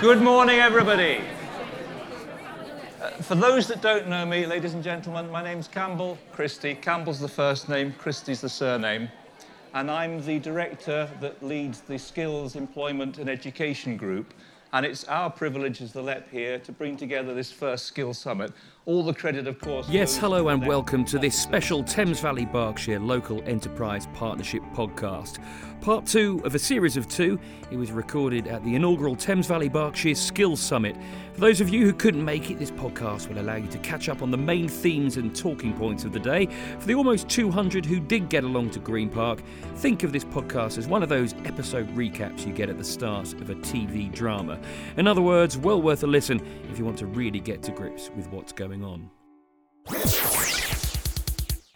Good morning, everybody. Uh, for those that don't know me, ladies and gentlemen, my name's Campbell Christie. Campbell's the first name, Christie's the surname. And I'm the director that leads the Skills, Employment and Education Group. And it's our privilege as the LEP here to bring together this first Skills Summit. All the credit, of course. Yes, hello and welcome to this special Thames Valley Berkshire Local Enterprise Partnership podcast. Part two of a series of two. It was recorded at the inaugural Thames Valley Berkshire Skills Summit. For those of you who couldn't make it, this podcast will allow you to catch up on the main themes and talking points of the day. For the almost 200 who did get along to Green Park, think of this podcast as one of those episode recaps you get at the start of a TV drama. In other words, well worth a listen if you want to really get to grips with what's going on.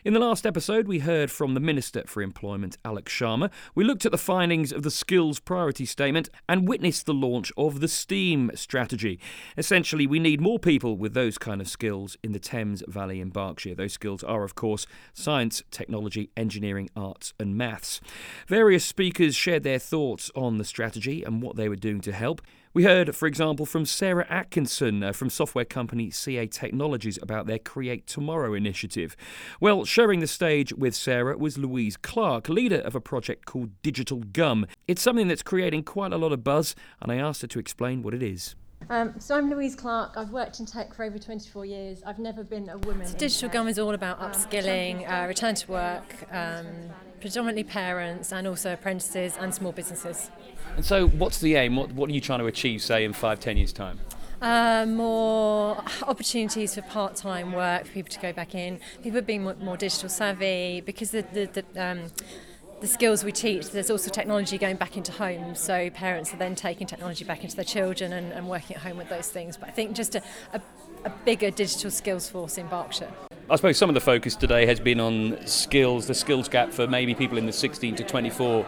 In the last episode, we heard from the Minister for Employment, Alok Sharma. We looked at the findings of the Skills Priority Statement and witnessed the launch of the STEAM strategy. Essentially, we need more people with those kind of skills in the Thames Valley in Berkshire. Those skills are, of course, science, technology, engineering, arts, and maths. Various speakers shared their thoughts on the strategy and what they were doing to help. We heard, for example, from Sarah Atkinson uh, from software company CA Technologies about their Create Tomorrow initiative. Well, sharing the stage with Sarah was Louize Clarke, leader of a project called Digital Gum. It's something that's creating quite a lot of buzz, and I asked her to explain what it is. Um, so I'm Louize Clarke. I've worked in tech for over 24 years. I've never been a woman. in Digital tech. Gum is all about Um, upskilling, uh, return to work, um, predominantly parents and also apprentices and small businesses. And so, what's the aim? What, what are you trying to achieve, say, in five, ten years' time? Uh, more opportunities for part-time work for people to go back in. People being more, more digital savvy because the the, the um, the skills we teach, there's also technology going back into homes, so parents are then taking technology back into their children and, and working at home with those things. But I think just a, a, a bigger digital skills force in Berkshire. I suppose some of the focus today has been on skills, the skills gap for maybe people in the 16 to 24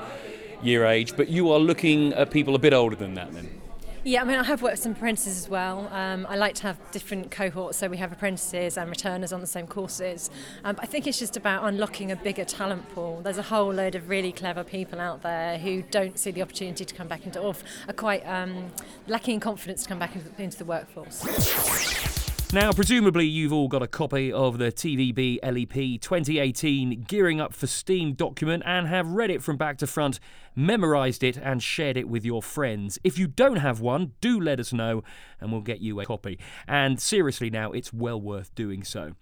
year age, but you are looking at people a bit older than that then. Yeah, I mean, I have worked with some apprentices as well. Um, I like to have different cohorts, so we have apprentices and returners on the same courses. Um, I think it's just about unlocking a bigger talent pool. There's a whole load of really clever people out there who don't see the opportunity to come back into, or are quite um, lacking in confidence to come back into the workforce. Now, presumably, you've all got a copy of the TVB LEP 2018 Gearing Up for Steam document and have read it from back to front, memorised it, and shared it with your friends. If you don't have one, do let us know and we'll get you a copy. And seriously, now, it's well worth doing so.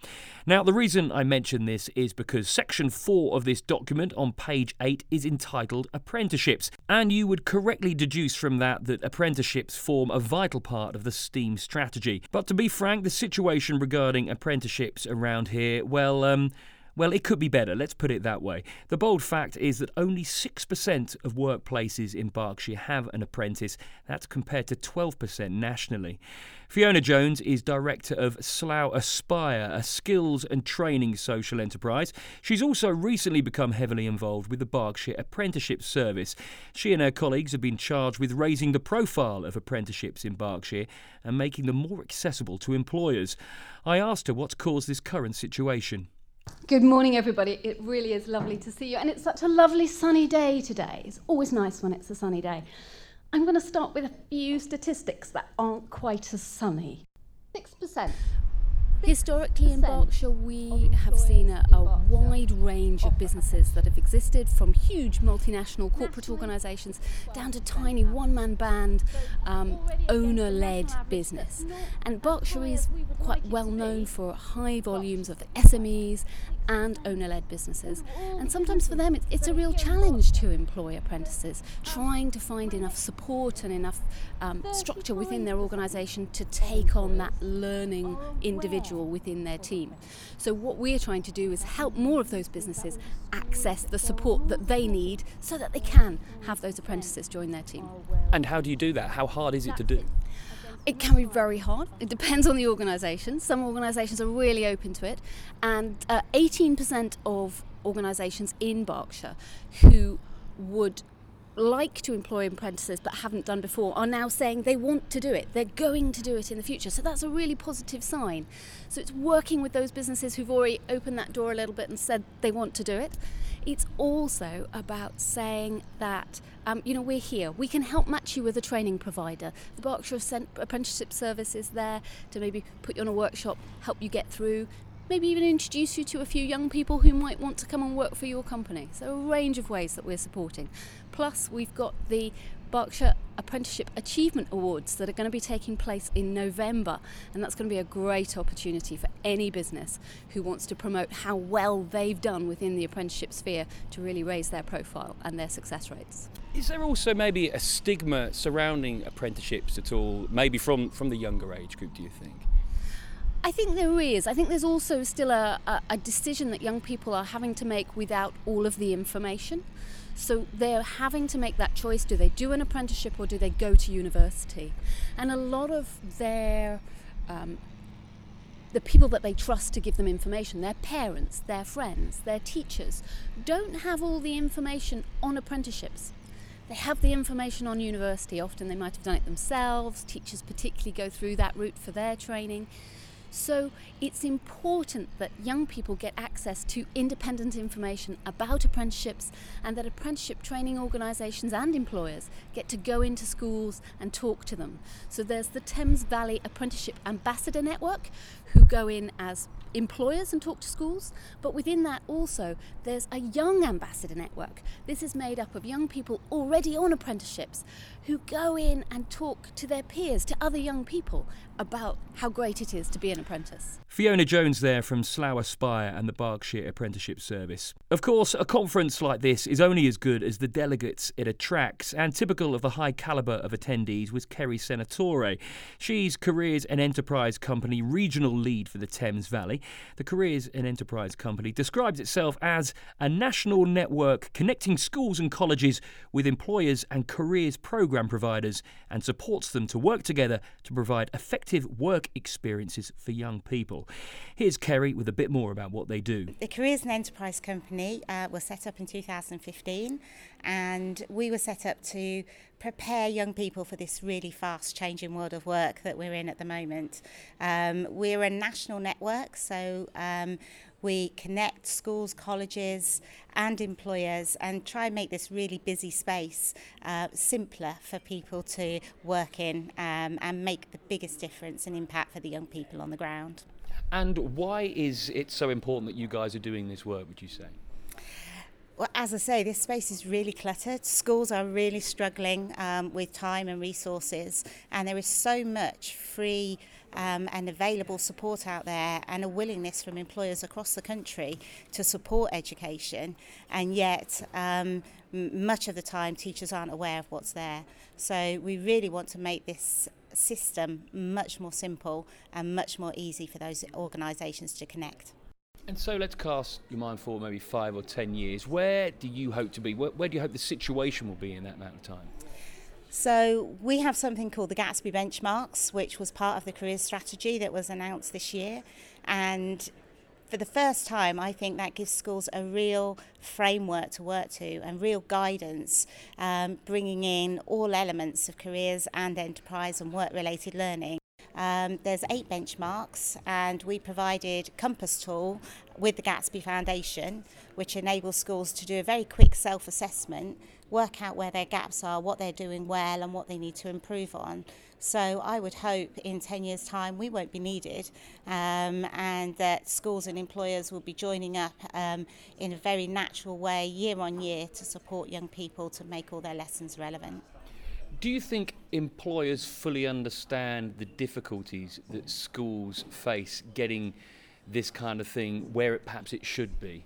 Now, the reason I mention this is because section 4 of this document on page 8 is entitled Apprenticeships, and you would correctly deduce from that that apprenticeships form a vital part of the STEAM strategy. But to be frank, the situation regarding apprenticeships around here, well, um, well, it could be better, let's put it that way. The bold fact is that only 6% of workplaces in Berkshire have an apprentice. That's compared to 12% nationally. Fiona Jones is director of Slough Aspire, a skills and training social enterprise. She's also recently become heavily involved with the Berkshire Apprenticeship Service. She and her colleagues have been charged with raising the profile of apprenticeships in Berkshire and making them more accessible to employers. I asked her what's caused this current situation. Good morning, everybody. It really is lovely to see you. And it's such a lovely sunny day today. It's always nice when it's a sunny day. I'm going to start with a few statistics that aren't quite as sunny. 6%. Historically in Berkshire, we have seen a, a employers in Berkshire wide range of businesses that have existed from huge multinational corporate organisations down to tiny one man band, um, owner led business. And Berkshire is quite well known for high volumes of SMEs and owner led businesses. And sometimes for them, it's, it's a real challenge to employ apprentices, trying to find enough support and enough um, structure within their organisation to take on that learning individual within their team. So, what we're trying to do is help more of those businesses access the support that they need so that they can have those apprentices join their team. And how do you do that? How hard is it to do? It can be very hard. It depends on the organisation. Some organisations are really open to it, and uh, 18% of organisations in Berkshire who would like to employ apprentices but haven't done before are now saying they want to do it. They're going to do it in the future. So that's a really positive sign. So it's working with those businesses who've already opened that door a little bit and said they want to do it. It's also about saying that, um, you know, we're here. We can help match you with a training provider. The Berkshire Apprenticeship Service is there to maybe put you on a workshop, help you get through, maybe even introduce you to a few young people who might want to come and work for your company. So, a range of ways that we're supporting. Plus, we've got the Berkshire Apprenticeship Achievement Awards that are going to be taking place in November, and that's going to be a great opportunity for any business who wants to promote how well they've done within the apprenticeship sphere to really raise their profile and their success rates. Is there also maybe a stigma surrounding apprenticeships at all, maybe from, from the younger age group, do you think? I think there is. I think there's also still a, a, a, decision that young people are having to make without all of the information. So they're having to make that choice do they do an apprenticeship or do they go to university? And a lot of their um, the people that they trust to give them information, their parents, their friends, their teachers, don't have all the information on apprenticeships. They have the information on university. Often they might have done it themselves. Teachers, particularly, go through that route for their training. So it's important that young people get access to independent information about apprenticeships and that apprenticeship training organisations and employers get to go into schools and talk to them. So there's the Thames Valley Apprenticeship Ambassador Network who go in as employers and talk to schools, but within that also there's a young ambassador network. This is made up of young people already on apprenticeships who go in and talk to their peers, to other young people about how great it is to be an apprentice. Fiona Jones there from Slough Aspire and the Berkshire Apprenticeship Service. Of course, a conference like this is only as good as the delegates it attracts, and typical of the high calibre of attendees was Kerry Senatore. She's Careers and Enterprise Company regional lead for the Thames Valley. The Careers and Enterprise Company describes itself as a national network connecting schools and colleges with employers and careers programme providers and supports them to work together to provide effective work experiences for young people. Here's Kerry with a bit more about what they do. The Careers and Enterprise Company uh, was set up in 2015 and we were set up to prepare young people for this really fast changing world of work that we're in at the moment. Um, we're a national network, so um, we connect schools, colleges, and employers and try and make this really busy space uh, simpler for people to work in um, and make the biggest difference and impact for the young people on the ground. And why is it so important that you guys are doing this work, would you say? Well, as I say, this space is really cluttered. Schools are really struggling um, with time and resources, and there is so much free um, and available support out there and a willingness from employers across the country to support education, and yet um, much of the time teachers aren't aware of what's there. So we really want to make this system much more simple and much more easy for those organisations to connect. And so let's cast your mind forward maybe five or ten years. Where do you hope to be? Where, where do you hope the situation will be in that amount of time? So we have something called the Gatsby Benchmarks, which was part of the career strategy that was announced this year. And for the first time, I think that gives schools a real framework to work to and real guidance, um, bringing in all elements of careers and enterprise and work related learning. Um, there's eight benchmarks, and we provided Compass tool with the Gatsby Foundation, which enables schools to do a very quick self assessment, work out where their gaps are, what they're doing well, and what they need to improve on. So I would hope in 10 years' time we won't be needed um, and that schools and employers will be joining up um, in a very natural way year on year to support young people to make all their lessons relevant. Do you think employers fully understand the difficulties that schools face getting this kind of thing where it, perhaps it should be?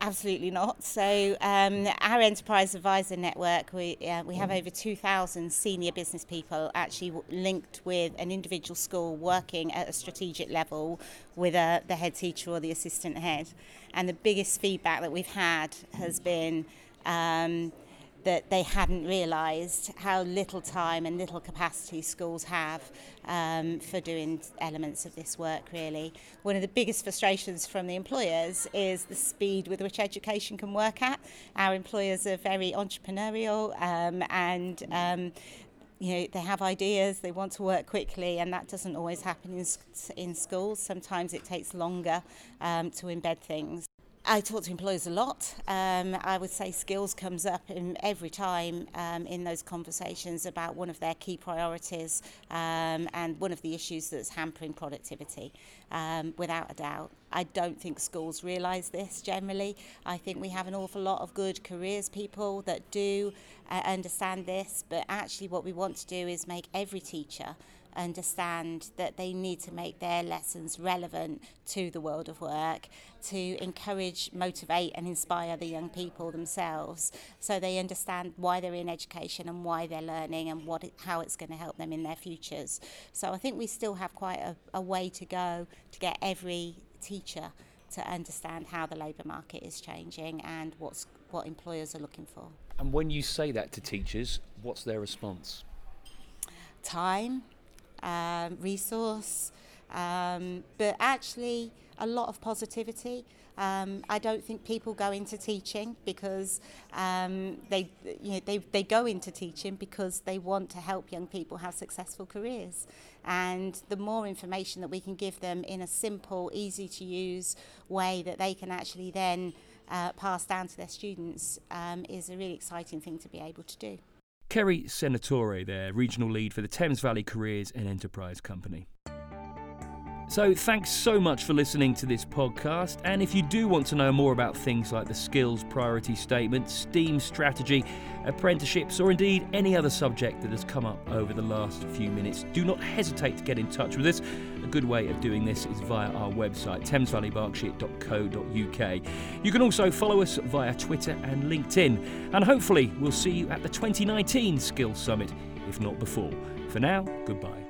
Absolutely not. So, um, our enterprise advisor network, we uh, we have over 2,000 senior business people actually linked with an individual school working at a strategic level with a, the head teacher or the assistant head. And the biggest feedback that we've had has been. Um, that they hadn't realised how little time and little capacity schools have um, for doing elements of this work, really. One of the biggest frustrations from the employers is the speed with which education can work at. Our employers are very entrepreneurial um, and um, you know they have ideas they want to work quickly and that doesn't always happen in, in schools sometimes it takes longer um, to embed things I talk to employers a lot. Um, I would say skills comes up in every time um, in those conversations about one of their key priorities um, and one of the issues that's hampering productivity, um, without a doubt. I don't think schools realise this generally. I think we have an awful lot of good careers people that do uh, understand this, but actually, what we want to do is make every teacher understand that they need to make their lessons relevant to the world of work, to encourage, motivate, and inspire the young people themselves so they understand why they're in education and why they're learning and what it, how it's going to help them in their futures. So I think we still have quite a, a way to go to get every teacher to understand how the labour market is changing and what's what employers are looking for. And when you say that to teachers, what's their response? Time, um, resource, um, but actually a lot of positivity. Um, I don't think people go into teaching because um, they, you know, they, they go into teaching because they want to help young people have successful careers. And the more information that we can give them in a simple, easy to use way that they can actually then uh, pass down to their students um, is a really exciting thing to be able to do. Kerry Senatore, their regional lead for the Thames Valley Careers and Enterprise Company. So, thanks so much for listening to this podcast. And if you do want to know more about things like the skills priority statement, STEAM strategy, apprenticeships, or indeed any other subject that has come up over the last few minutes, do not hesitate to get in touch with us. A good way of doing this is via our website, thamesvalleyberkshire.co.uk. You can also follow us via Twitter and LinkedIn. And hopefully, we'll see you at the 2019 Skills Summit, if not before. For now, goodbye.